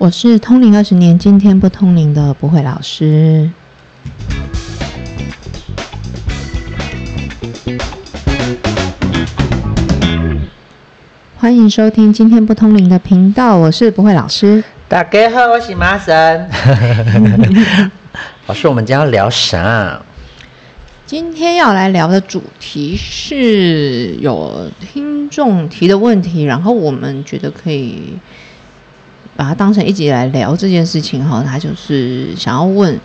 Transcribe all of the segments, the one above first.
我是通灵二十年，今天不通灵的不会老师。欢迎收听今天不通灵的频道，我是不会老师。大家好，我是马神。老师，我们今天要聊啥？今天要来聊的主题是有听众提的问题，然后我们觉得可以把它当成一集来聊这件事情哈。他就是想要问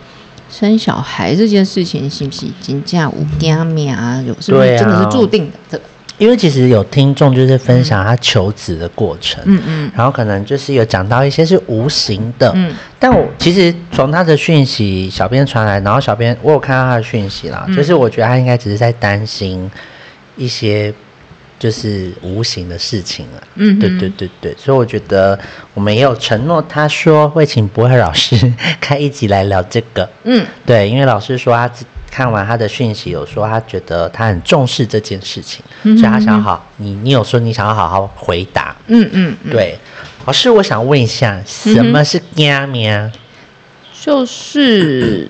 生小孩这件事情，是不是金价无加命啊？有是不是真的是注定的？这个。因为其实有听众就是分享他求子的过程，嗯嗯，然后可能就是有讲到一些是无形的，嗯，但我其实从他的讯息，小编传来，然后小编我有看到他的讯息啦，就是我觉得他应该只是在担心一些就是无形的事情了，嗯，对对对对，所以我觉得我们也有承诺，他说会请博尔老师开一集来聊这个，嗯，对，因为老师说他。看完他的讯息，有说他觉得他很重视这件事情，所以他想好你，你有说你想要好好回答，嗯嗯，对。老师，我想问一下，什么是家苗？就是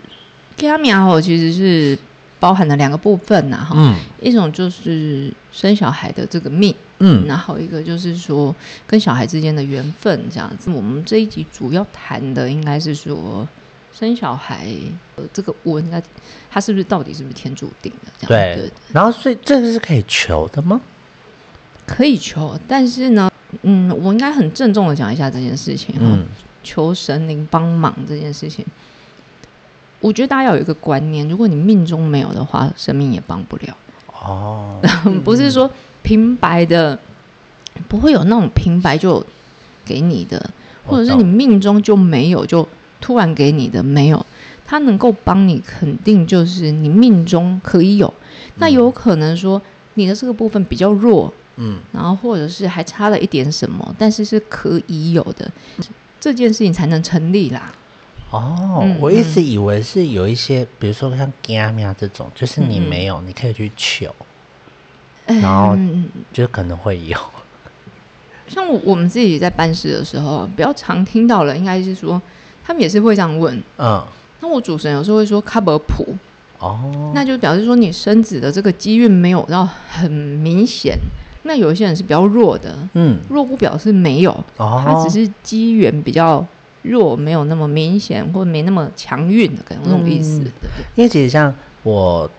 家苗哦，其实是包含了两个部分呐，哈，一种就是生小孩的这个命，嗯，然后一个就是说跟小孩之间的缘分这样子。我们这一集主要谈的应该是说。生小孩，呃，这个我应该，他是不是到底是不是天注定的这样？对。然后，所以这个是可以求的吗？可以求，但是呢，嗯，我应该很郑重的讲一下这件事情嗯。求神灵帮忙这件事情，我觉得大家要有一个观念：如果你命中没有的话，生命也帮不了。哦。不是说平白的，不会有那种平白就给你的，或者是你命中就没有就。突然给你的没有，他能够帮你，肯定就是你命中可以有。那有可能说你的这个部分比较弱，嗯，然后或者是还差了一点什么，但是是可以有的，这件事情才能成立啦。哦，我一直以为是有一些，比如说像 game 啊这种，就是你没有，你可以去求，然后就可能会有。像我我们自己在办事的时候，比较常听到了，应该是说。他们也是会这样问，嗯，那我主持人有时候会说 cover 谱，哦，那就表示说你生子的这个机运没有到很明显，那有一些人是比较弱的，嗯，弱不表示没有，哦，他只是机缘比较弱，没有那么明显或没那么强运的这种意思，对因为其实像我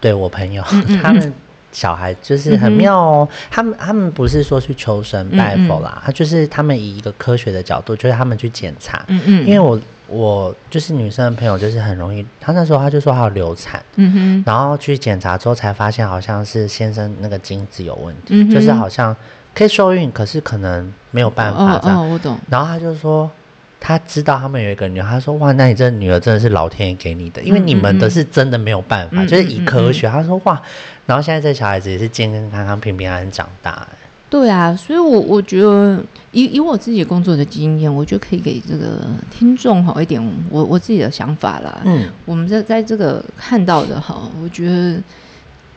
对我朋友他们。小孩就是很妙哦，他们他们不是说去求神拜佛啦，他就是他们以一个科学的角度，就是他们去检查。嗯嗯。因为我我就是女生的朋友，就是很容易，他那时候他就说他有流产，嗯哼，然后去检查之后才发现好像是先生那个精子有问题，就是好像可以受孕，可是可能没有办法这样。哦，我懂。然后他就说。他知道他们有一个女儿，他说：“哇，那你这女儿真的是老天爷给你的，因为你们的是真的没有办法，就是以科学。”他说：“哇，然后现在这小孩子也是健健康康、平平安安长大。”对啊，所以，我我觉得以以我自己工作的经验，我觉得可以给这个听众好一点，我我自己的想法啦。嗯，我们在在这个看到的哈，我觉得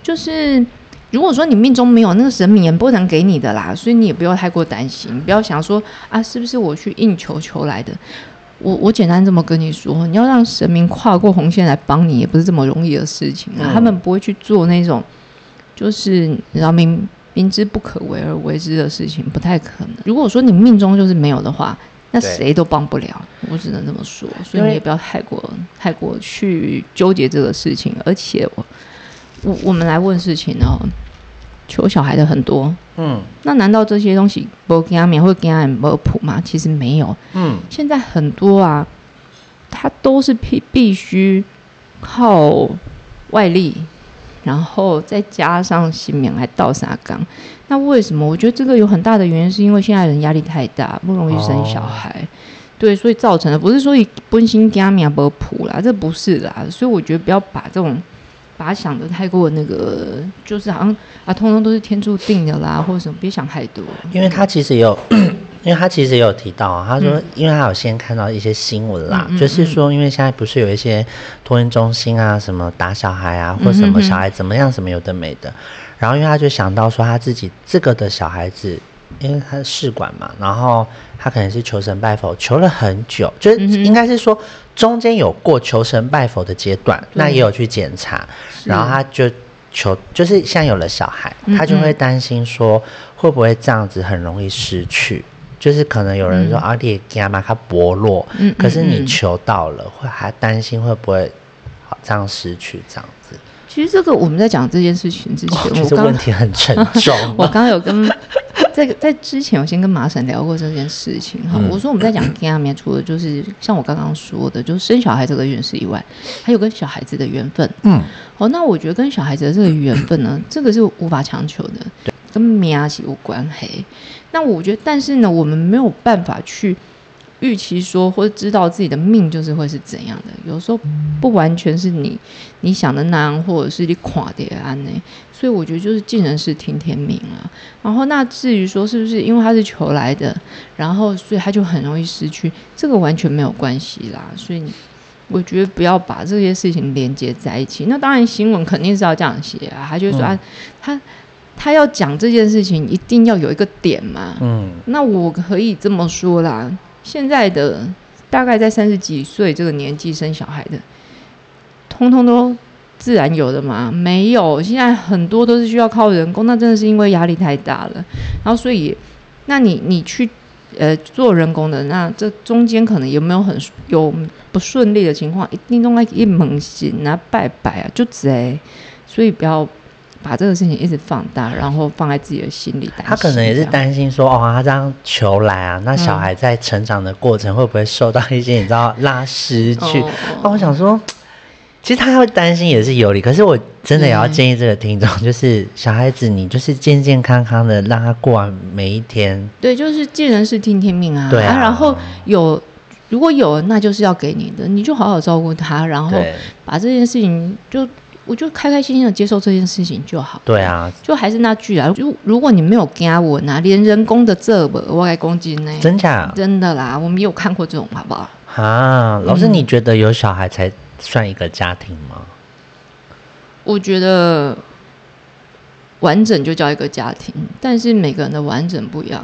就是。如果说你命中没有那个神明，也不能给你的啦，所以你也不要太过担心，不要想说啊，是不是我去硬求求来的？我我简单这么跟你说，你要让神明跨过红线来帮你，也不是这么容易的事情啊。他们不会去做那种，就是道明明知不可为而为之的事情，不太可能。如果说你命中就是没有的话，那谁都帮不了，我只能这么说。所以你也不要太过太过去纠结这个事情。而且我我我们来问事情哦。求小孩的很多，嗯，那难道这些东西不给他免或给他没谱吗？其实没有，嗯，现在很多啊，他都是必必须靠外力，然后再加上新棉来倒沙缸。那为什么？我觉得这个有很大的原因，是因为现在人压力太大，不容易生小孩，对，所以造成的不是说以本心给他免不普啦，这不是啦，所以我觉得不要把这种。把他想的太过那个，就是好像啊，通通都是天注定的啦，或者什么，别想太多。因为他其实有，因为他其实也有提到，他说，因为他有先看到一些新闻啦，就是说，因为现在不是有一些托婴中心啊，什么打小孩啊，或什么小孩怎么样，什么有的没的。然后，因为他就想到说，他自己这个的小孩子因为他是试管嘛，然后他可能是求神拜佛，求了很久，就是应该是说中间有过求神拜佛的阶段，那也有去检查，然后他就求，就是现在有了小孩，他就会担心说会不会这样子很容易失去，就是可能有人说阿弟加嘛他薄弱，嗯，可是你求到了，会还担心会不会好这样失去这样子。其实这个我们在讲这件事情之前，我刚问题很沉重。我刚刚有跟 在在之前，我先跟马婶聊过这件事情哈。我说我们在讲天下面，除了就是像我刚刚说的，就是生小孩这个运势以外，还有跟小孩子的缘分。嗯，好，那我觉得跟小孩子的这个缘分呢，这个是无法强求的，跟命啊有关嘿。那我觉得，但是呢，我们没有办法去。预期说或者知道自己的命就是会是怎样的，有时候不完全是你你想的那样，或者是你垮的安呢。所以我觉得就是尽人事听天命啊。然后那至于说是不是因为他是求来的，然后所以他就很容易失去，这个完全没有关系啦。所以我觉得不要把这些事情连接在一起。那当然新闻肯定是要这样写啊，他就说啊，他他要讲这件事情一定要有一个点嘛。嗯，那我可以这么说啦。现在的大概在三十几岁这个年纪生小孩的，通通都自然有的嘛？没有，现在很多都是需要靠人工，那真的是因为压力太大了。然后所以，那你你去呃做人工的，那这中间可能有没有很有不顺利的情况？一定都该一猛心啊拜拜啊，就这，所以不要。把这个事情一直放大，然后放在自己的心里。他可能也是担心说，哦，他这样求来啊，那小孩在成长的过程会不会受到一些你知道拉失去？那我想说，其实他会担心也是有理。可是我真的也要建议这个听众，就是小孩子，你就是健健康康的让他过完每一天。对，就是见人是听天命啊。对啊。然后有如果有，那就是要给你的，你就好好照顾他，然后把这件事情就。我就开开心心的接受这件事情就好。对啊，就还是那句啊，如如果你没有加我拿，连人工的这不我来公斤呢？真假？真的啦，我们有看过这种，好不好？啊，老师，你觉得有小孩才算一个家庭吗？我觉得完整就叫一个家庭，但是每个人的完整不一样。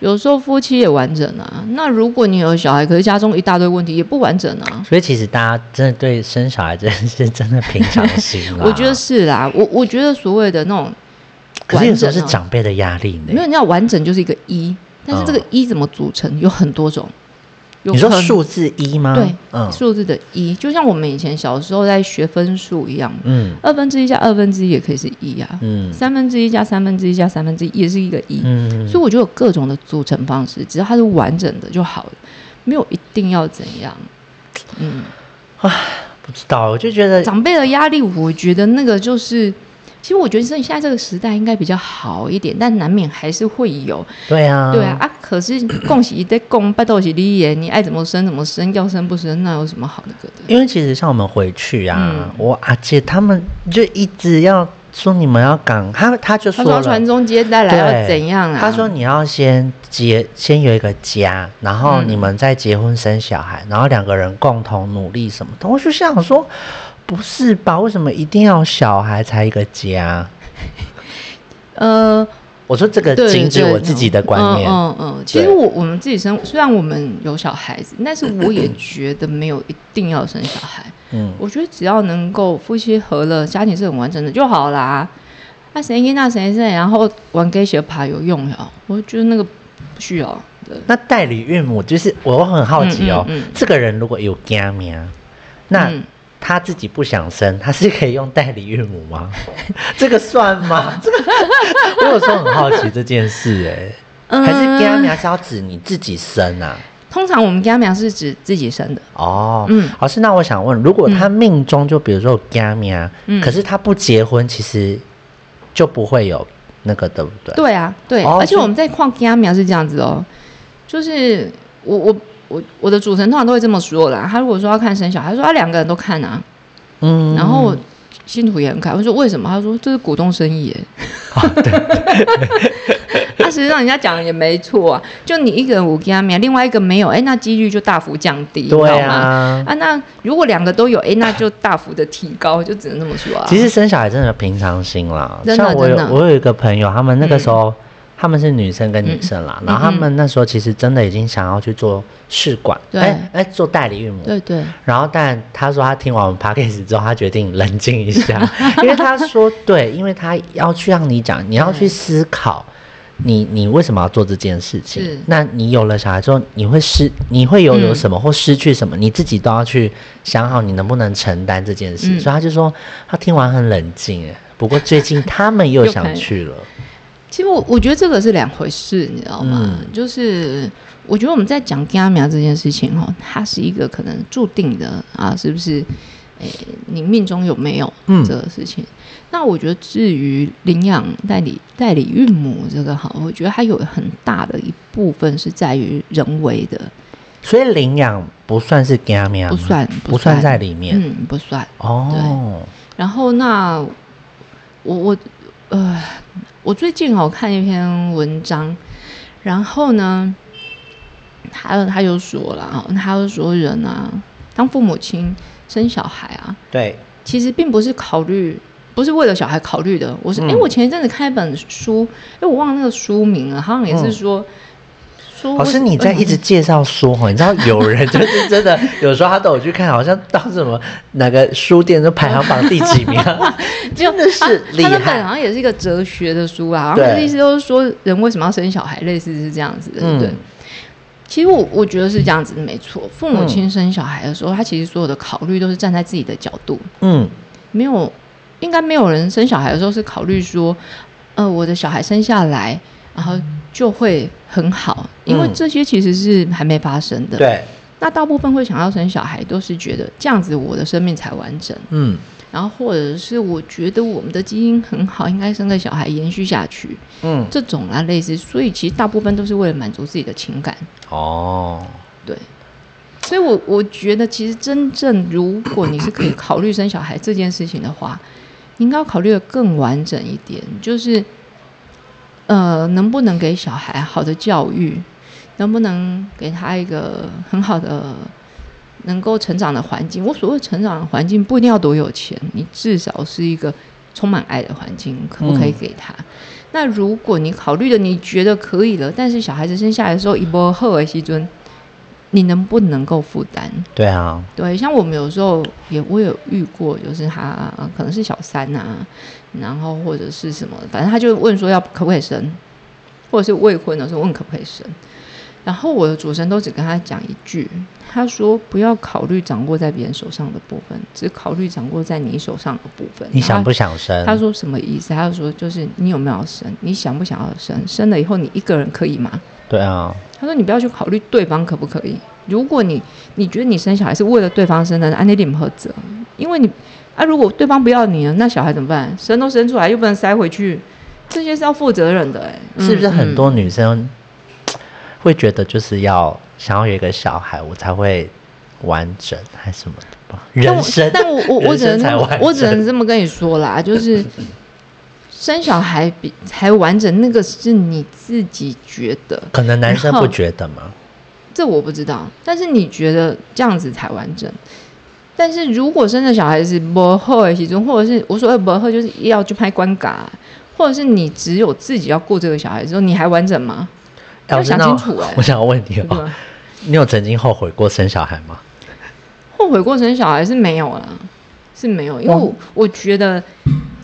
有时候夫妻也完整啊，那如果你有小孩，可是家中一大堆问题也不完整啊。所以其实大家真的对生小孩这件事真的平常心啦。我觉得是啦，我我觉得所谓的那种，可是有时候是长辈的压力。没有，你要完整就是一个一，但是这个一怎么组成有很多种。你说数字一吗？对，嗯，数字的一，就像我们以前小时候在学分数一样，嗯，二分之一加二分之一也可以是一啊，嗯，三分之一加三分之一加三分之一也是一个一，嗯，所以我觉得有各种的组成方式，只要它是完整的就好了，没有一定要怎样，嗯，唉，不知道，我就觉得长辈的压力，我觉得那个就是。其实我觉得现在这个时代应该比较好一点，但难免还是会有。对啊，对啊啊！可是恭喜得恭，拜托喜利耶，你爱怎么生怎么生，要生不生，那有什么好那个的？因为其实像我们回去啊，我阿姐他们就一直要说你们要赶，他他就说传宗接代来要怎样啊？他说你要先结，先有一个家，然后你们再结婚生小孩，然后两个人共同努力什么的。我就想说。不是吧？为什么一定要小孩才一个家？呃，我说这个仅止我自己的观念。嗯嗯，其实我我们自己生，虽然我们有小孩子，但是我也觉得没有一定要生小孩。嗯，我觉得只要能够夫妻和乐，家庭是很完整的就好啦。那谁跟那谁谁，然后玩给小牌有用呀？我觉得那个不需要。那代理孕母就是我很好奇哦，这个人如果有家名，那。他自己不想生，他是可以用代理孕母吗？这个算吗？这个我有时候很好奇这件事，哎，还是家苗是要指你自己生啊？通常我们家苗是指自己生的哦。嗯，老师，那我想问，如果他命中就比如说家苗，可是他不结婚，其实就不会有那个，对不对？对啊，对，而且我们在矿家苗是这样子哦，就是我我。我我的主持人通常都会这么说啦。他如果说要看生小孩，他说他两个人都看啊。嗯。然后信徒也很看，我说为什么？他说这是股东生意。对。那实际上人家讲的也没错啊。就你一个人五加面，另外一个没有，哎，那几率就大幅降低，对啊。啊，那如果两个都有，哎，那就大幅的提高，就只能这么说啊。其实生小孩真的平常心啦。真的真的。我有我有一个朋友，他们那个时候。他们是女生跟女生啦，然后他们那时候其实真的已经想要去做试管，哎哎，做代理孕母。对对。然后，但他说他听完我们 p a c k a g e 之后，他决定冷静一下，因为他说对，因为他要去让你讲，你要去思考，你你为什么要做这件事情？那你有了小孩之后，你会失，你会拥有什么或失去什么？你自己都要去想好，你能不能承担这件事。所以他就说，他听完很冷静。哎，不过最近他们又 想去了。其实我我觉得这个是两回事，你知道吗？就是我觉得我们在讲家苗这件事情哈，它是一个可能注定的啊，是不是？诶，你命中有没有这个事情？那我觉得至于领养代理代理孕母这个哈，我觉得它有很大的一部分是在于人为的，所以领养不算是家苗，不算不算在里面，嗯，不算哦。然后那我我呃。我最近哦看一篇文章，然后呢，他他就说了啊，他就说人啊，当父母亲生小孩啊，对，其实并不是考虑，不是为了小孩考虑的。我是哎，我前一阵子看一本书，哎，我忘了那个书名了，好像也是说。老师，你在一直介绍书哈，你知道有人 就是真的，有时候他都有去看，好像到什么哪个书店都排行榜第几名，真的是厉害。他那本好像也是一个哲学的书啊，然后意思就是说人为什么要生小孩，类似是这样子的，对。其实我我觉得是这样子，没错。父母亲生小孩的时候，他其实所有的考虑都是站在自己的角度，嗯，没有，应该没有人生小孩的时候是考虑说，呃，我的小孩生下来，然后。就会很好，因为这些其实是还没发生的。对，那大部分会想要生小孩，都是觉得这样子我的生命才完整。嗯，然后或者是我觉得我们的基因很好，应该生个小孩延续下去。嗯，这种啊类似，所以其实大部分都是为了满足自己的情感。哦，对，所以我我觉得其实真正如果你是可以考虑生小孩这件事情的话，应该要考虑的更完整一点，就是。呃，能不能给小孩好的教育？能不能给他一个很好的能够成长的环境？我所谓成长的环境不一定要多有钱，你至少是一个充满爱的环境，可不可以给他？那如果你考虑的你觉得可以了，但是小孩子生下来的时候一波赫尔西尊。你能不能够负担？对啊，对，像我们有时候也我有遇过，就是他可能是小三啊，然后或者是什么，反正他就问说要可不可以生，或者是未婚的时候问可不可以生，然后我的主神都只跟他讲一句，他说不要考虑掌握在别人手上的部分，只考虑掌握在你手上的部分。你想不想生？他说什么意思？他就说就是你有没有生？你想不想要生？生了以后你一个人可以吗？对啊。他说：“你不要去考虑对方可不可以。如果你你觉得你生小孩是为了对方生的，安内点何责？因为你啊，如果对方不要你了，那小孩怎么办？生都生出来又不能塞回去，这些是要负责任的。哎，是不是很多女生会觉得就是要想要有一个小孩，我才会完整还是什么的吧？人生，但我我我只能我只能这么跟你说啦，就是。”生小孩比才完整，那个是你自己觉得，可能男生不觉得吗？这我不知道，但是你觉得这样子才完整。但是如果生的小孩子不后的其中，或者是我所谓不后，就是要去拍关卡，或者是你只有自己要过这个小孩之后，你还完整吗？要想清楚哎！我想要问你哦，你有曾经后悔过生小孩吗？后悔过生小孩是没有了，是没有，因为我觉得。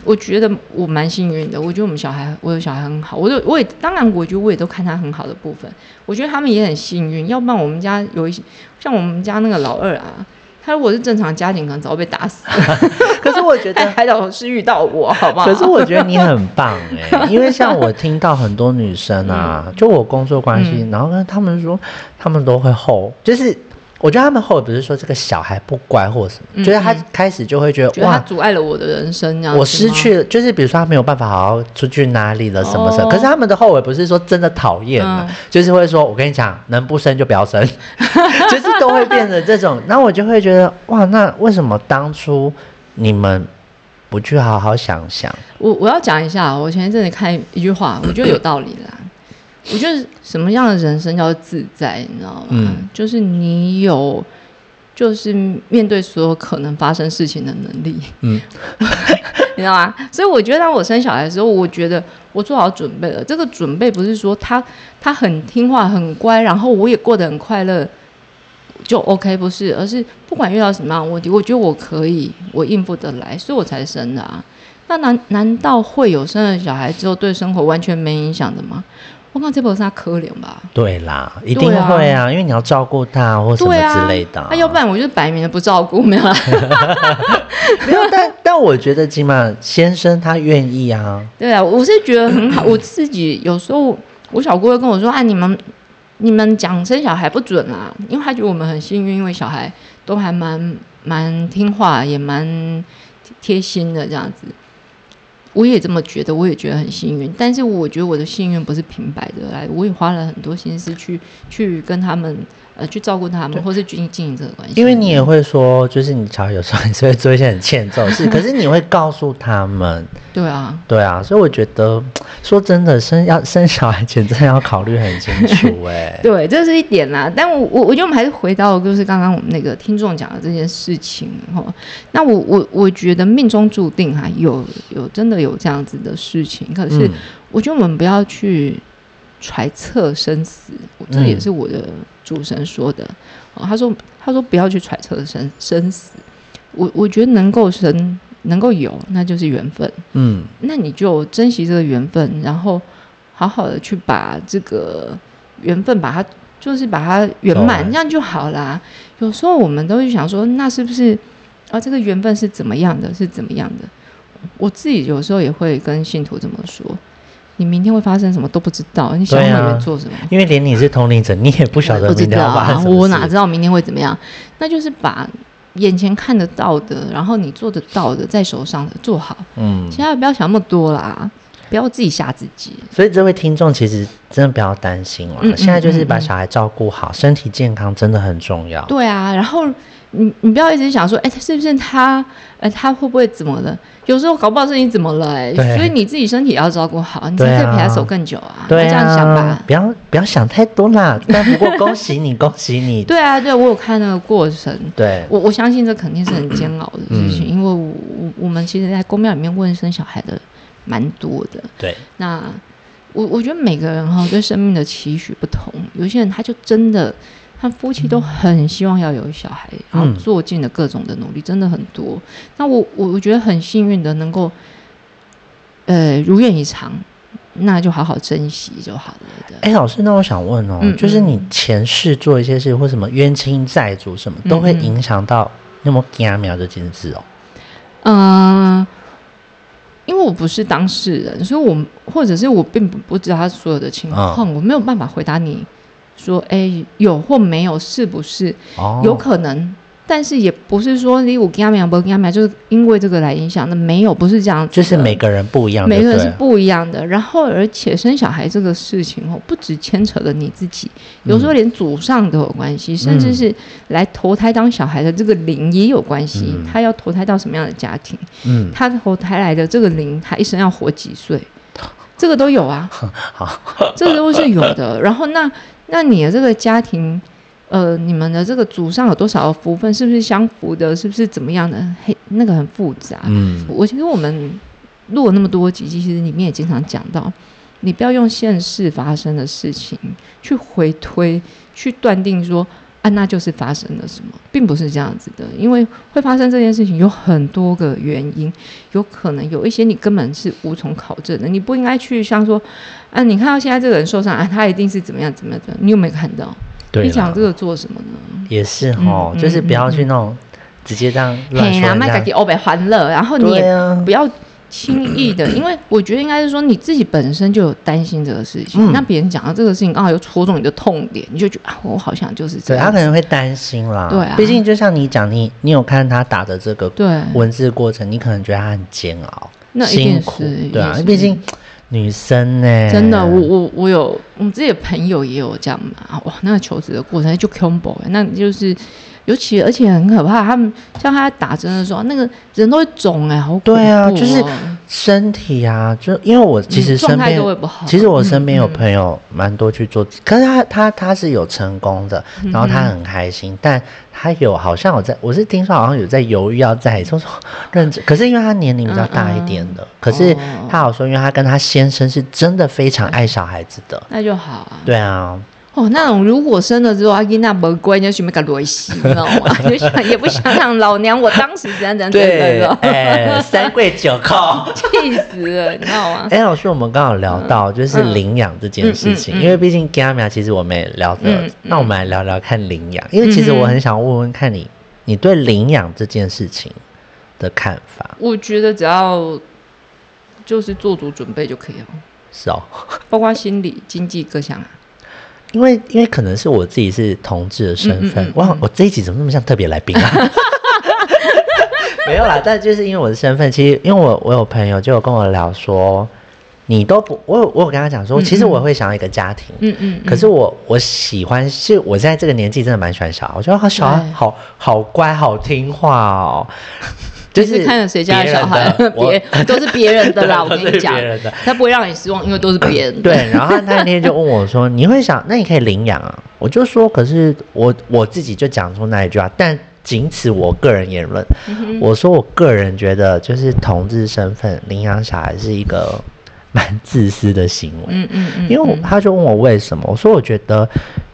我觉得我蛮幸运的，我觉得我们小孩，我有小孩很好，我就我也当然，我觉得我也都看他很好的部分。我觉得他们也很幸运，要不然我们家有一些像我们家那个老二啊，他如果是正常家庭，可能早被打死了。可是我觉得还好是遇到我，好不好？可是我觉得你很棒哎，因为像我听到很多女生啊，就我工作关系，然后跟他们说，他们都会后，就是。我觉得他们后来不是说这个小孩不乖或什么，觉得他开始就会觉得哇，阻碍了我的人生，啊我失去了，就是比如说他没有办法好好出去哪里了什么什么。可是他们的后悔不是说真的讨厌嘛，就是会说，我跟你讲，能不生就不要生，就是都会变成这种。然后我就会觉得哇，那为什么当初你们不去好好想想？我我要讲一下，我前一阵子看一句话，我觉得有道理啦。我觉得什么样的人生叫自在，你知道吗？嗯，就是你有，就是面对所有可能发生事情的能力。嗯，你知道吗？所以我觉得当我生小孩的时候，我觉得我做好准备了。这个准备不是说他他很听话很乖，然后我也过得很快乐就 OK，不是，而是不管遇到什么样的问题，我觉得我可以，我应付得来，所以我才生的啊。那难难道会有生了小孩之后对生活完全没影响的吗？我看这不是他可怜吧？对啦，一定会啊，因为你要照顾他或什么之类的。那要不然我就摆明了不照顾，没有。没有，但但我觉得起码先生他愿意啊。对啊，我是觉得很好。我自己有时候我小姑会跟我说：“啊，你们你们讲生小孩不准啊，因为他觉得我们很幸运，因为小孩都还蛮蛮听话，也蛮贴心的这样子。”我也这么觉得，我也觉得很幸运。但是我觉得我的幸运不是平白的来，我也花了很多心思去去跟他们。呃，去照顾他们，或是经经营这个关系。因为你也会说，就是你常有时候还是会做一些很欠揍的事，可是你会告诉他们。对啊，对啊，所以我觉得，说真的，生要生小孩前真的要考虑很清楚，哎。对，这是一点啦。但我我我觉得我们还是回到，就是刚刚我们那个听众讲的这件事情哈。那我我我觉得命中注定哈，有有真的有这样子的事情，可是我觉得我们不要去。揣测生死，这也是我的主神说的。他说：“他说不要去揣测生生死。我我觉得能够生，能够有，那就是缘分。嗯，那你就珍惜这个缘分，然后好好的去把这个缘分，把它就是把它圆满，这样就好啦。有时候我们都会想说，那是不是啊？这个缘分是怎么样的？是怎么样的？我自己有时候也会跟信徒这么说。”你明天会发生什么都不知道，你想里面做什么？因为连你是同龄者，你也不晓得明天发生什么。我哪知道明天会怎么样？那就是把眼前看得到的，然后你做得到的，在手上的做好。嗯，其他不要想那么多啦，不要自己吓自己。所以这位听众其实真的不要担心了，现在就是把小孩照顾好，身体健康真的很重要。对啊，然后。你你不要一直想说，哎，是不是他？哎，他会不会怎么了？有时候搞不好是你怎么了？哎，所以你自己身体要照顾好，你才可以陪他走更久啊。对啊，这样想吧，不要不要想太多啦。但不过恭喜你，恭喜你。对啊，对我有看那个过程。对，我我相信这肯定是很煎熬的事情，因为我我们其实，在公庙里面问生小孩的蛮多的。对，那我我觉得每个人哈对生命的期许不同，有些人他就真的。他夫妻都很希望要有小孩，然后做尽了各种的努力，真的很多。那我我我觉得很幸运的能够，呃，如愿以偿，那就好好珍惜就好了的。哎，老师，那我想问哦，就是你前世做一些事或什么冤亲债主什么，都会影响到那么家苗这件事哦？嗯，因为我不是当事人，所以我或者是我并不不知道他所有的情况，我没有办法回答你。说哎，有或没有，是不是？哦，有可能，但是也不是说你我跟他们不跟他们就是因为这个来影响。那没有，不是这样，就是每个人不一样，每个人是不一样的。然后，而且生小孩这个事情哦，不只牵扯了你自己，有时候连祖上都有关系，甚至是来投胎当小孩的这个灵也有关系。他要投胎到什么样的家庭？嗯，他投胎来的这个灵，他一生要活几岁？这个都有啊。好，这个都是有的。然后那。那你的这个家庭，呃，你们的这个祖上有多少福分？是不是相符的？是不是怎么样的？嘿，那个很复杂。嗯，我其实我们录了那么多集，其实里面也经常讲到，你不要用现世发生的事情去回推，去断定说啊，那就是发生了什么，并不是这样子的。因为会发生这件事情有很多个原因，有可能有一些你根本是无从考证的，你不应该去像说。啊！你看到现在这个人受伤啊，他一定是怎么样怎么样的？你有没有看到？你讲这个做什么呢？也是哦，就是不要去那种直接这样乱说人家。欧北欢乐，然后你也不要轻易的，因为我觉得应该是说你自己本身就有担心这个事情，那别人讲到这个事情刚好又戳中你的痛点，你就觉得啊，我好像就是这样。他可能会担心啦，对啊，毕竟就像你讲，你你有看他打的这个对文字过程，你可能觉得他很煎熬，那辛苦，对啊，毕竟。女生呢？真的，我我我有，我们自己的朋友也有这样嘛。哇，那个求职的过程就 combo，那就是，尤其而且很可怕。他们像他打针的时候，那个人都会肿哎，好对啊，就是身体啊，就因为我其实身边，其实我身边有朋友蛮多去做，可是他他他是有成功的，然后他很开心，但他有好像有在，我是听说好像有在犹豫要再说说认真，可是因为他年龄比较大一点的，可是他好说，因为他跟他先生是真的非常爱小孩子的，那就好啊，对啊。哦，那种如果生了之后阿吉娜不乖，就准备给罗西，你知道吗？就 想也不想想老娘我当时怎样怎样对，哎，三跪九叩，气死了，你知道吗？哎，老师，我们刚好聊到就是领养这件事情，因为毕竟 Gamma 其实我们也聊的，那我们来聊聊看领养，因为其实我很想问问看你，你对领养这件事情的看法？我觉得只要就是做足准备就可以了，是哦，包括心理、经济各项啊。因为因为可能是我自己是同志的身份，哇，我这一集怎么那么像特别来宾啊？没有啦，但就是因为我的身份，其实因为我我有朋友就有跟我聊说，你都不，我有我有跟他讲说，其实我会想要一个家庭，嗯嗯，可是我我喜欢，是我在这个年纪真的蛮喜欢小孩，我觉得好小孩好好乖好听话哦。就是看着谁家的小孩，别 都是别人的啦。我跟你讲，他不会让你失望，因为都是别人。对，然后他那天就问我说：“ 你会想，那你可以领养啊？”我就说：“可是我我自己就讲出那一句话，但仅此我个人言论。我说我个人觉得，就是同志身份领养小孩是一个蛮自私的行为。嗯嗯嗯。因为他就问我为什么，我说我觉得，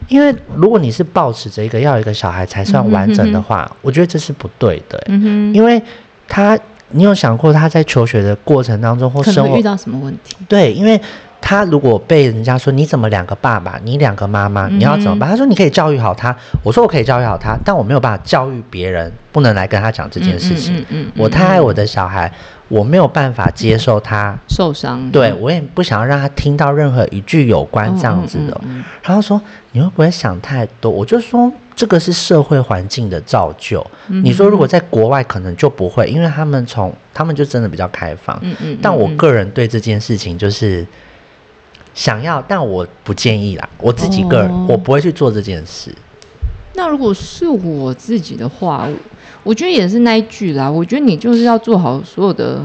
因为如果你是抱持着一个要一个小孩才算完整的话，我觉得这是不对的。嗯哼，因为。他，你有想过他在求学的过程当中或生活遇到什么问题？对，因为他如果被人家说你怎么两个爸爸，你两个妈妈，你要怎么办？他说你可以教育好他。我说我可以教育好他，但我没有办法教育别人，不能来跟他讲这件事情。嗯嗯，我太爱我的小孩，我没有办法接受他受伤。对我也不想要让他听到任何一句有关这样子的。然后说你会不会想太多？我就说。这个是社会环境的造就。你说如果在国外可能就不会，因为他们从他们就真的比较开放。嗯嗯。但我个人对这件事情就是想要，但我不建议啦。我自己个人我不会去做这件事。那如果是我自己的话，我觉得也是那一句啦。我觉得你就是要做好所有的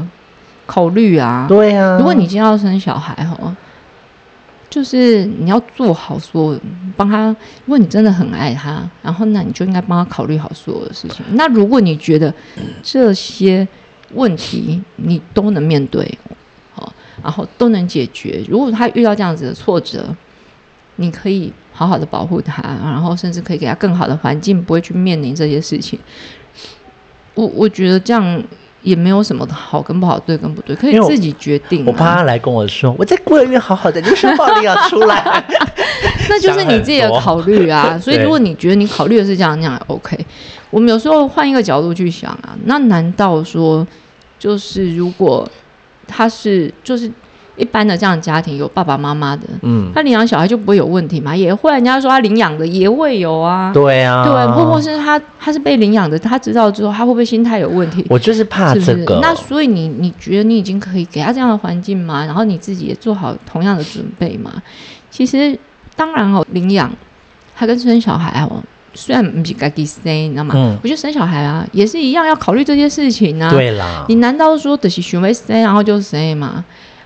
考虑啊。对啊。如果你今天要生小孩哈。就是你要做好说帮他，如果你真的很爱他，然后那你就应该帮他考虑好所有的事情。那如果你觉得这些问题你都能面对，好，然后都能解决，如果他遇到这样子的挫折，你可以好好的保护他，然后甚至可以给他更好的环境，不会去面临这些事情。我我觉得这样。也没有什么好跟不好，对跟不对，可以自己决定。我怕他来跟我说，我在孤儿院好好的，你什暴力要出来？那就是你自己的考虑啊。所以如果你觉得你考虑的是这样那样，OK。我们有时候换一个角度去想啊，那难道说就是如果他是就是。一般的这样的家庭有爸爸妈妈的，嗯，他领养小孩就不会有问题嘛？也会，人家说他领养的也会有啊。对啊，对，或或是他他是被领养的，他知道之后他会不会心态有问题？我就是怕这个。那所以你你觉得你已经可以给他这样的环境吗？然后你自己也做好同样的准备吗？其实当然哦，领养他跟生小孩哦，虽然不是该给生，你知道吗？嗯，我觉得生小孩啊也是一样要考虑这些事情啊。对啦，你难道说的是选为生然后就生吗？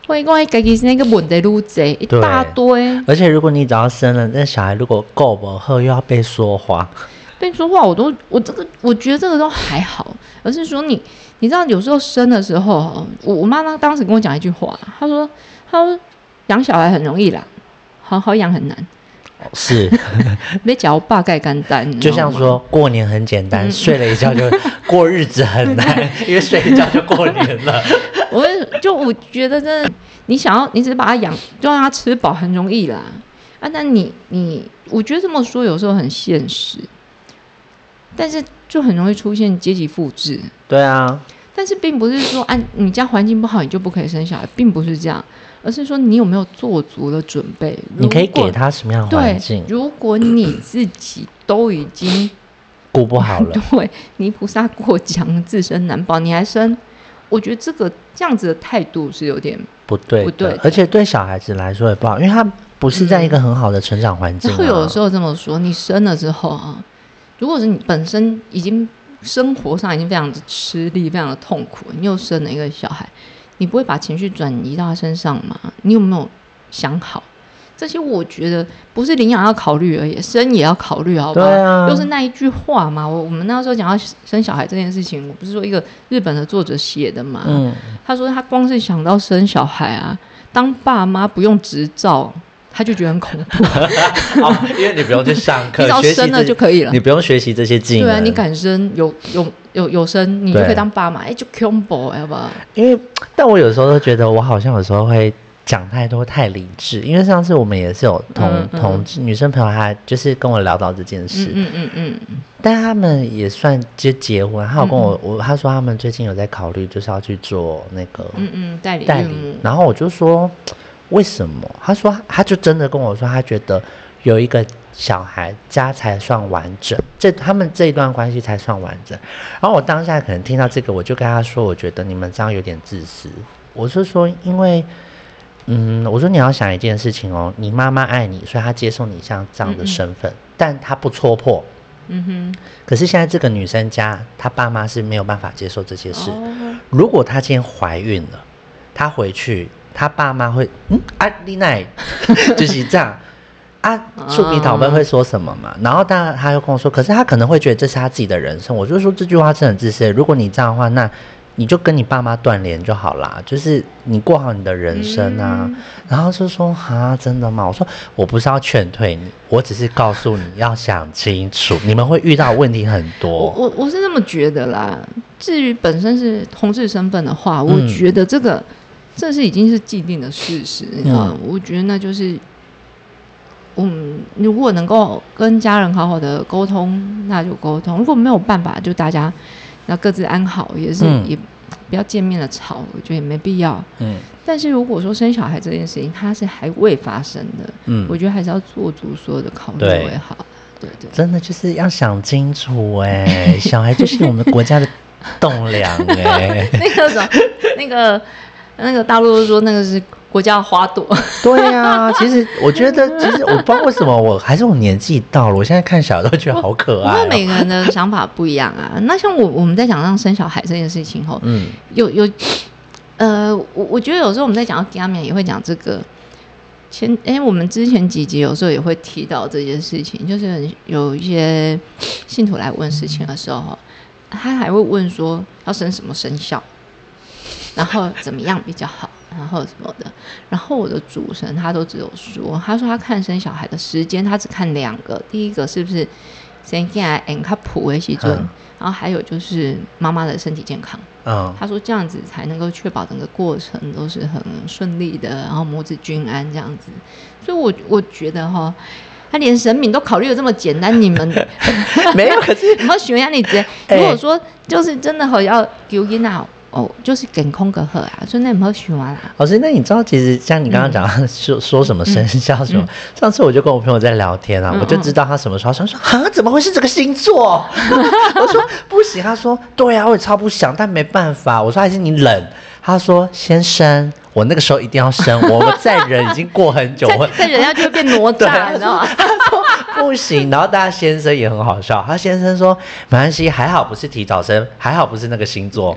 我一讲，家己是那个问题路贼一大堆。而且，如果你只要生了，那小孩如果够不喝，又要被说话，被说话，我都我这个，我觉得这个都还好。而是说，你你知道，有时候生的时候，我我妈妈当时跟我讲一句话，她说：“她说养小孩很容易啦，好好养很难。”是，没脚爸盖干单，就像说过年很简单，睡了一觉就 过日子很难，因为睡一觉就过年了。我就我觉得真的，你想要，你只是把它养，就让它吃饱，很容易啦。啊，那你你，我觉得这么说有时候很现实，但是就很容易出现阶级复制。对啊，但是并不是说，啊，你家环境不好，你就不可以生小孩，并不是这样。而是说，你有没有做足了准备？你可以给他什么样的环境？如果你自己都已经顾不好了，对，泥菩萨过江，自身难保，你还生？我觉得这个这样子的态度是有点不对，不对。而且对小孩子来说也不好，因为他不是在一个很好的成长环境。会有的时候这么说，你生了之后啊，如果是你本身已经生活上已经非常的吃力，非常的痛苦，你又生了一个小孩。你不会把情绪转移到他身上吗？你有没有想好？这些我觉得不是领养要考虑而已，生也要考虑，好不好？又是那一句话嘛。我我们那时候讲到生小孩这件事情，我不是说一个日本的作者写的嘛？嗯，他说他光是想到生小孩啊，当爸妈不用执照，他就觉得很恐怖。因为你不用去上课，你只要生了就可以了，你不用学习这些技能。对啊，你敢生有有有有生，你就可以当爸妈，哎，就恐怖，好不好？因为但我有时候都觉得，我好像有时候会。讲太多太理智，因为上次我们也是有同同女生朋友，她就是跟我聊到这件事，嗯嗯嗯嗯，但他们也算就结婚，她有跟我我她说他们最近有在考虑，就是要去做那个嗯嗯代理代理，然后我就说为什么？她说她就真的跟我说，她觉得有一个小孩家才算完整，这他们这一段关系才算完整。然后我当下可能听到这个，我就跟他说，我觉得你们这样有点自私。我是说，因为。嗯，我说你要想一件事情哦，你妈妈爱你，所以她接受你像这样的身份，但她不戳破。嗯哼。可是现在这个女生家，她爸妈是没有办法接受这些事。如果她今天怀孕了，她回去，她爸妈会嗯啊，丽奈 就是这样啊，触鼻讨论会说什么嘛？然后当然他又跟我说，可是他可能会觉得这是他自己的人生。我就说这句话是很自私。如果你这样的话，那。你就跟你爸妈断联就好啦，就是你过好你的人生啊。然后就说啊，真的吗？我说我不是要劝退你，我只是告诉你要想清楚，你们会遇到问题很多。我我我是这么觉得啦。至于本身是同志身份的话，我觉得这个这是已经是既定的事实，你知道我觉得那就是，嗯，如果能够跟家人好好的沟通，那就沟通；如果没有办法，就大家。那各自安好也是，也不要见面了吵，我觉得也没必要。嗯，但是如果说生小孩这件事情，它是还未发生的，嗯，我觉得还是要做足所有的考虑为好。对对，真的就是要想清楚哎，小孩就是我们国家的栋梁哎。那个什么，那个那个大陆说那个是。国家花朵，对呀，其实我觉得，其实我不知道为什么，我还是我年纪到了，我现在看小孩都觉得好可爱。因为每个人的想法不一样啊。那像我我们在讲让生小孩这件事情后，嗯，有有，呃，我我觉得有时候我们在讲到家面也会讲这个。前哎，我们之前几集有时候也会提到这件事情，就是有一些信徒来问事情的时候，他还会问说要生什么生肖，然后怎么样比较好。然后什么的，然后我的主神他都只有说，他说他看生小孩的时间，他只看两个，第一个是不是生下来 and 他普为基准，然后还有就是妈妈的身体健康。嗯，他说这样子才能够确保整个过程都是很顺利的，然后母子均安这样子。所以，我我觉得哈，他连神明都考虑的这么简单，你们 没有？可是 你们喜欢你直接，如果说就是真的好要丢音啊。哦，就是跟空格赫啊，所以那没有喜欢啊。老师，那你知道其实像你刚刚讲 说说什么生肖什么？上次我就跟我朋友在聊天啊，我就知道他什么时候他说啊，怎么会是这个星座？我说不行，他说对啊，我也超不想，但没办法。我说还是你冷。他说先生，我那个时候一定要生，我们再忍已经过很久，再忍下去会变哪吒，你知道吗？不行，然后大家先生也很好笑。他先生说没关系，还好不是提早生，还好不是那个星座。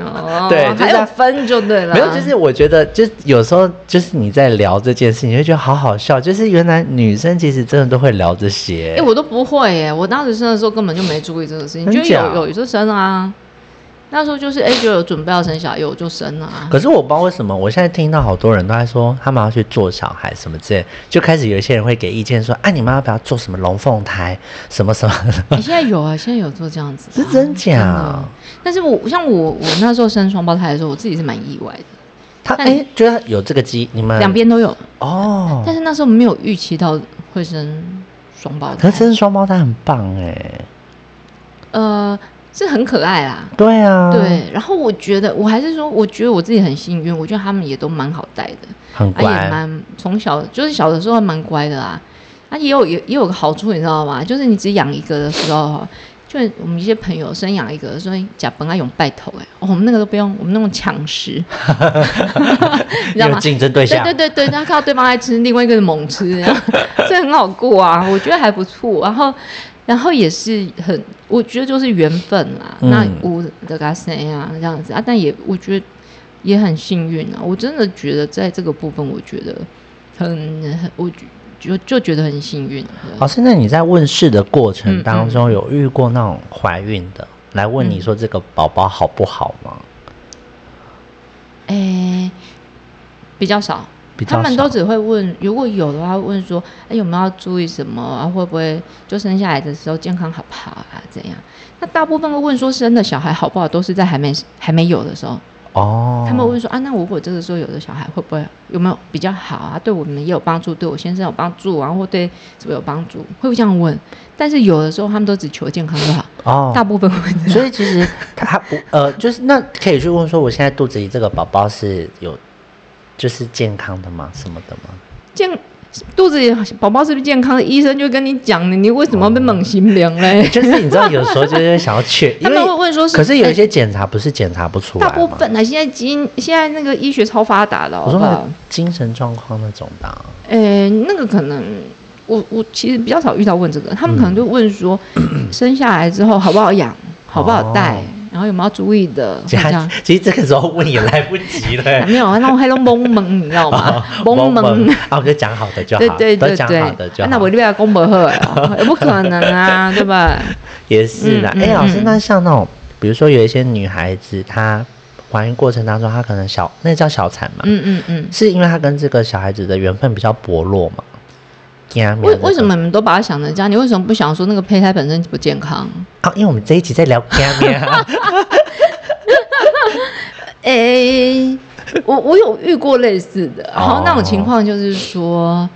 对，还有分就对了。没有，就是我觉得，就有时候就是你在聊这件事，你会觉得好好笑。就是原来女生其实真的都会聊这些。哎，我都不会耶，我当时生的时候根本就没注意这个事情，就有有就生啊。那时候就是哎，就有准备要生小孩，我就生了。可是我不知道为什么，我现在听到好多人都在说他们要去做小孩什么之类，就开始有一些人会给意见说，哎，你们要不要做什么龙凤胎什么什么？你 现在有啊？现在有做这样子？是真假？但是我像我我那时候生双胞胎的时候，我自己是蛮意外的。他哎，觉得有这个机，你们两边都有哦。但是那时候没有预期到会生双胞胎，可是生双胞胎很棒哎。呃。是很可爱啦，对啊，对。然后我觉得，我还是说，我觉得我自己很幸运，我觉得他们也都蛮好带的，很乖，也蛮从小就是小的时候蛮乖的啦。啊，也有也也有个好处，你知道吗？就是你只养一个的时候，就我们一些朋友生养一个，所以假本来用拜头哎，我们那个都不用，我们那种抢食，你知道吗？竞争对象，对对对对，他看到对方爱吃，另外一个猛吃，这 很好过啊，我觉得还不错。然后。然后也是很，我觉得就是缘分啦。那我的个谁啊，这样子啊，但也我觉得也很幸运啊。我真的觉得在这个部分，我觉得很很，我就就觉得很幸运。好，现在你在问世的过程当中，有遇过那种怀孕的来问你说这个宝宝好不好吗？哎，比较少。他们都只会问，如果有的话，问说，哎，有没有要注意什么啊？会不会就生下来的时候健康好不好啊？怎样？那大部分会问说，生的小孩好不好，都是在还没还没有的时候。哦。他们问说，啊，那如果这个时候有的小孩会不会有没有比较好啊？对我们也有帮助，对我先生有帮助，然后对什么有帮助？会这样问。但是有的时候他们都只求健康就好。哦。大部分会。所以其实他不呃，就是那可以去问说，我现在肚子里这个宝宝是有。就是健康的吗？什么的吗？健肚子里宝宝是不是健康？医生就跟你讲了，你为什么被猛心凉嘞？就是你知道，有时候就是想要确，他们会问说，可是有一些检查不是检查不出来。大部分呢，现在基因现在那个医学超发达的，我说精神状况那种的。诶，那个可能我我其实比较少遇到问这个，他们可能就问说，生下来之后好不好养，好不好带。然后有没有注意的？这样，其实这个时候问也来不及了。没有啊，那我还弄懵懵，你知道吗？懵懵啊，我就讲好的就好，对对对讲好的就好。那我这边公不好，也不可能啊，对吧？也是啦。哎，老师，那像那种，比如说有一些女孩子，她怀孕过程当中，她可能小，那叫小产嘛？嗯嗯嗯，是因为她跟这个小孩子的缘分比较薄弱嘛？为为什么你们都把它想成这样？你为什么不想说那个胚胎本身不健康？啊，因为我们这一集在聊家面。哎，我我有遇过类似的，然后那种情况就是说，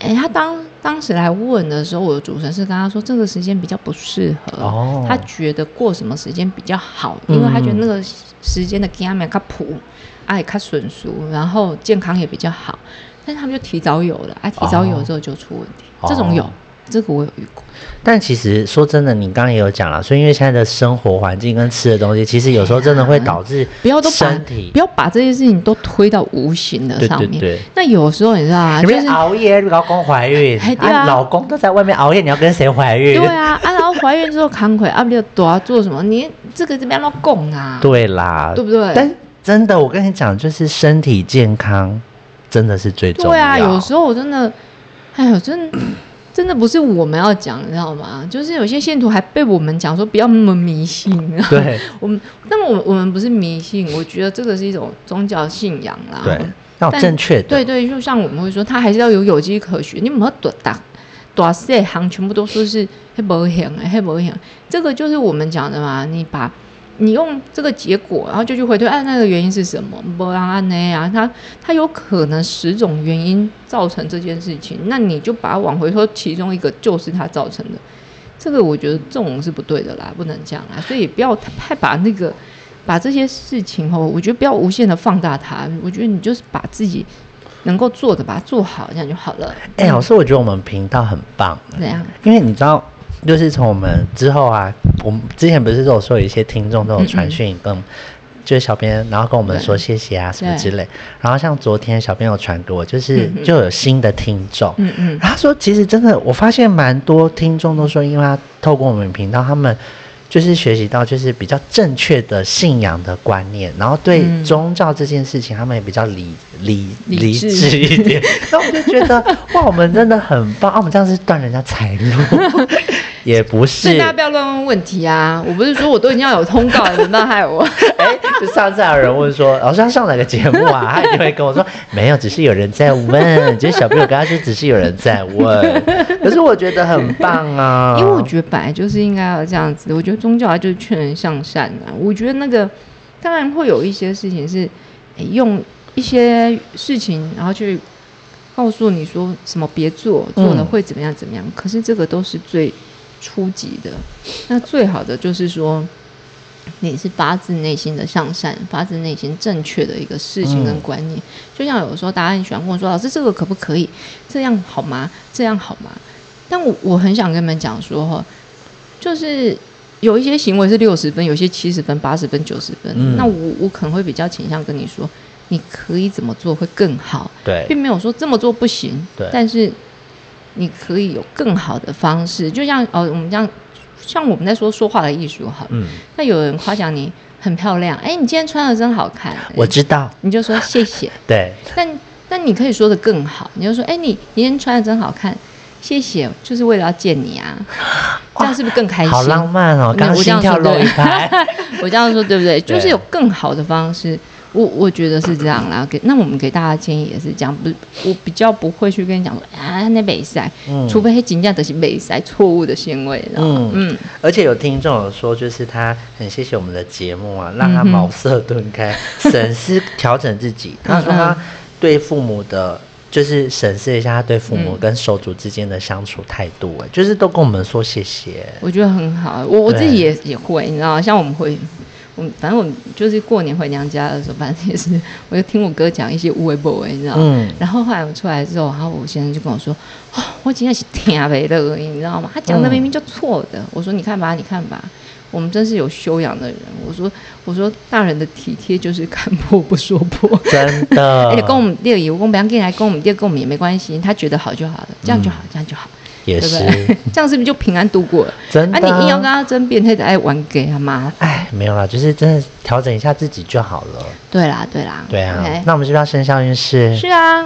哎，他当当时来问的时候，我的主持人是跟他说，这个时间比较不适合，他觉得过什么时间比较好，因为他觉得那个时间的家面较普，哎，较顺熟，然后健康也比较好。但是他们就提早有了，啊，提早有之后就出问题。这种有，这个我有遇过。但其实说真的，你刚刚也有讲了，所以因为现在的生活环境跟吃的东西，其实有时候真的会导致不要都身体不要把这些事情都推到无形的上面。对对对。那有时候你知道啊，就是熬夜，老公怀孕，啊，老公都在外面熬夜，你要跟谁怀孕？对啊，啊，然后怀孕之后扛回，啊，不就多要做什么？你这个这边要供啊？对啦，对不对？但真的，我跟你讲，就是身体健康。真的是最重要。对啊，有时候我真的，哎呦，真 真的不是我们要讲，你知道吗？就是有些信徒还被我们讲说不要那么迷信。对，我们，但我我们不是迷信，我觉得这个是一种宗教信仰啦。对，要正确的。对对，就像我们会说，它还是要有有机可循。你们多大大这行全部都说是黑保险，黑保险，这个就是我们讲的嘛。你把。你用这个结果，然后就去回推，哎，那个原因是什么？不让安内啊，他他有可能十种原因造成这件事情，那你就把它往回说，其中一个就是他造成的。这个我觉得这种是不对的啦，不能这样啊。所以不要太把那个把这些事情哦，我觉得不要无限的放大它。我觉得你就是把自己能够做的把它做好，这样就好了。哎，老师，我觉得我们频道很棒。怎样？因为你知道。就是从我们之后啊，我们之前不是都有说有一些听众都有传讯跟，就是小编，然后跟我们说谢谢啊什么之类。然后像昨天小编有传给我，就是就有新的听众，嗯嗯，他说其实真的，我发现蛮多听众都说，因为他透过我们频道，他们就是学习到就是比较正确的信仰的观念，然后对宗教这件事情，他们也比较理理理智一点。那我就觉得哇，我们真的很棒啊！我们这样是断人家财路。也不是，大家不要乱问问题啊！我不是说我都已经要有通告了，怎么害我？哎，就上次有人问说，老师他上哪个节目啊？他就会跟我说，没有，只是有人在问。其实小朋友跟他说，只是有人在问。可是我觉得很棒啊，因为我觉得本来就是应该要这样子。我觉得宗教它就是劝人向善啊。我觉得那个当然会有一些事情是用一些事情，然后去告诉你说什么别做，做了会怎么样怎么样。可是这个都是最。初级的，那最好的就是说，你是发自内心的向善，发自内心正确的一个事情跟观念。就像有时候大家很喜欢问我说：“老师，这个可不可以？这样好吗？这样好吗？”但我我很想跟你们讲说哈，就是有一些行为是六十分，有些七十分、八十分、九十分。那我我可能会比较倾向跟你说，你可以怎么做会更好。对，并没有说这么做不行。对，但是。你可以有更好的方式，就像哦，我们这样，像我们在说说话的艺术哈，嗯，那有人夸奖你很漂亮，哎，你今天穿的真好看。我知道，你就说谢谢。对。但但你可以说的更好，你就说，哎，你今天穿的真好看，谢谢，就是为了要见你啊。这样是不是更开心？好浪漫哦！刚心跳漏一拍。我这样说对不对？就是有更好的方式。我我觉得是这样啦，给那我们给大家建议也是这样，不，我比较不会去跟你讲说啊，那美塞，除非金价的是美塞错误的行为，嗯嗯，而且有听众有说，就是他很谢谢我们的节目啊，让他茅塞顿开，审视调整自己。他说他对父母的，就是审视一下他对父母跟手足之间的相处态度，哎，就是都跟我们说谢谢。我觉得很好，我我自己也也会，你知道，像我们会。我反正我就是过年回娘家的时候，反正也是，我就听我哥讲一些无为不为，你知道吗？然后后来我出来之后，然后我先生就跟我说：“哦，我今天是听没的，你知道吗？他讲的明明就错的。”我说：“你看吧，你看吧，我们真是有修养的人。”我说：“我说大人的体贴就是看破不说破，真的。而 且跟我们店我跟不要跟来跟我们店跟我们也没关系，他觉得好就好了，这样就好，这样就好。”也是，这样是不是就平安度过了？真的，啊，你硬要跟他争辩，他爱玩给他妈。哎，没有啦，就是真的调整一下自己就好了。对啦，对啦，对啊。那我们是不是要生肖运势？是啊。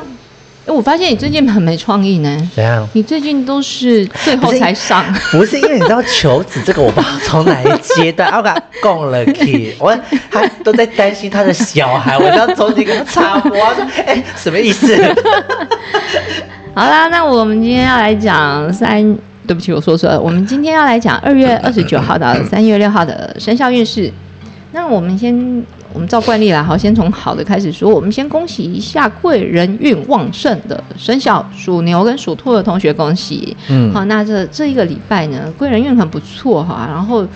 哎，我发现你最近很没创意呢。怎样？你最近都是最后才上。不是因为你知道求子这个，我不知道从哪一阶段，我给他供了 key，我他都在担心他的小孩，我要从这个插播，说哎，什么意思？好啦，那我们今天要来讲三，对不起，我说错了。我们今天要来讲二月二十九号到三月六号的生肖运势。那我们先，我们照惯例啦，好，先从好的开始说。我们先恭喜一下贵人运旺盛的生肖属牛跟属兔的同学，恭喜。嗯，好，那这这一个礼拜呢，贵人运很不错哈，然后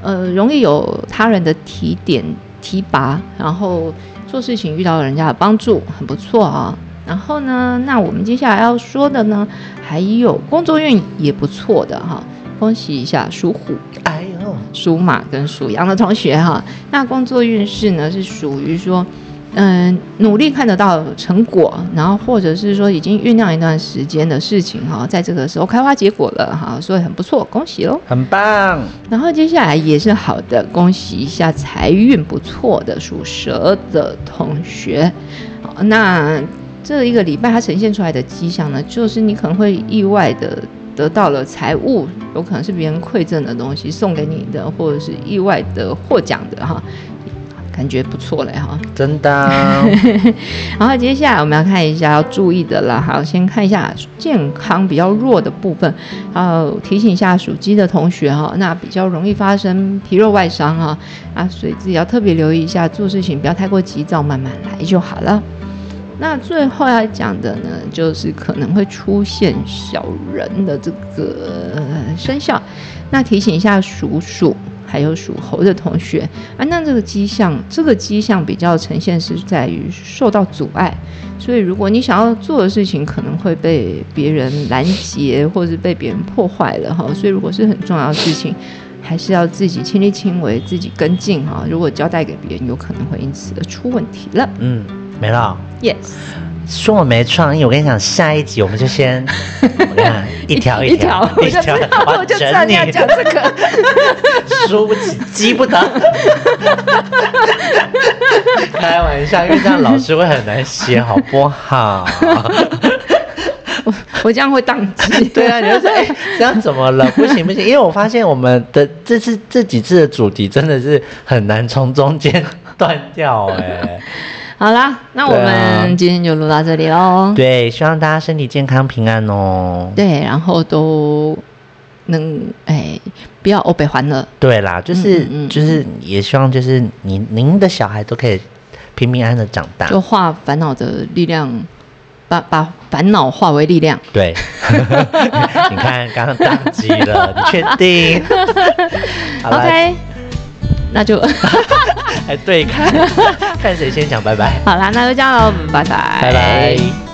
呃，容易有他人的提点提拔，然后做事情遇到人家的帮助，很不错啊。然后呢，那我们接下来要说的呢，还有工作运也不错的哈，恭喜一下属虎、哎呦，属马跟属羊的同学哈。那工作运势呢是属于说，嗯，努力看得到成果，然后或者是说已经酝酿一段时间的事情哈，在这个时候开花结果了哈，所以很不错，恭喜喽，很棒。然后接下来也是好的，恭喜一下财运不错的属蛇的同学，好那。这一个礼拜，它呈现出来的迹象呢，就是你可能会意外的得到了财物，有可能是别人馈赠的东西送给你的，或者是意外的获奖的哈，感觉不错嘞哈，真的。然后接下来我们要看一下要注意的了，好，先看一下健康比较弱的部分，然后提醒一下属鸡的同学哈，那比较容易发生皮肉外伤哈，啊，所以自己要特别留意一下，做事情不要太过急躁，慢慢来就好了。那最后要讲的呢，就是可能会出现小人的这个生肖。那提醒一下属鼠还有属猴的同学啊，那这个迹象，这个迹象比较呈现是在于受到阻碍，所以如果你想要做的事情可能会被别人拦截，或者是被别人破坏了哈。所以如果是很重要的事情，还是要自己亲力亲为，自己跟进哈。如果交代给别人，有可能会因此而出问题了。嗯。没了，yes，说我没创意，我跟你讲，下一集我们就先，我看一条一条一条，我就知道你要讲这个，输不起，急不得，开玩笑，因为这样老师会很难写，好不好？我我这样会宕机，对啊，你就说，哎，这样怎么了？不行不行，因为我发现我们的这次这几次的主题真的是很难从中间断掉，哎。好啦，那我们今天就录到这里喽。对，希望大家身体健康平安哦。对，然后都能哎，不要欧北还了。对啦，就是就是也希望就是您您的小孩都可以平平安安的长大。就化烦恼的力量，把把烦恼化为力量。对，你看刚刚宕机了，你确定？OK，那就。还对看，看谁先讲拜拜。好啦，那就这样喽，拜拜，拜拜。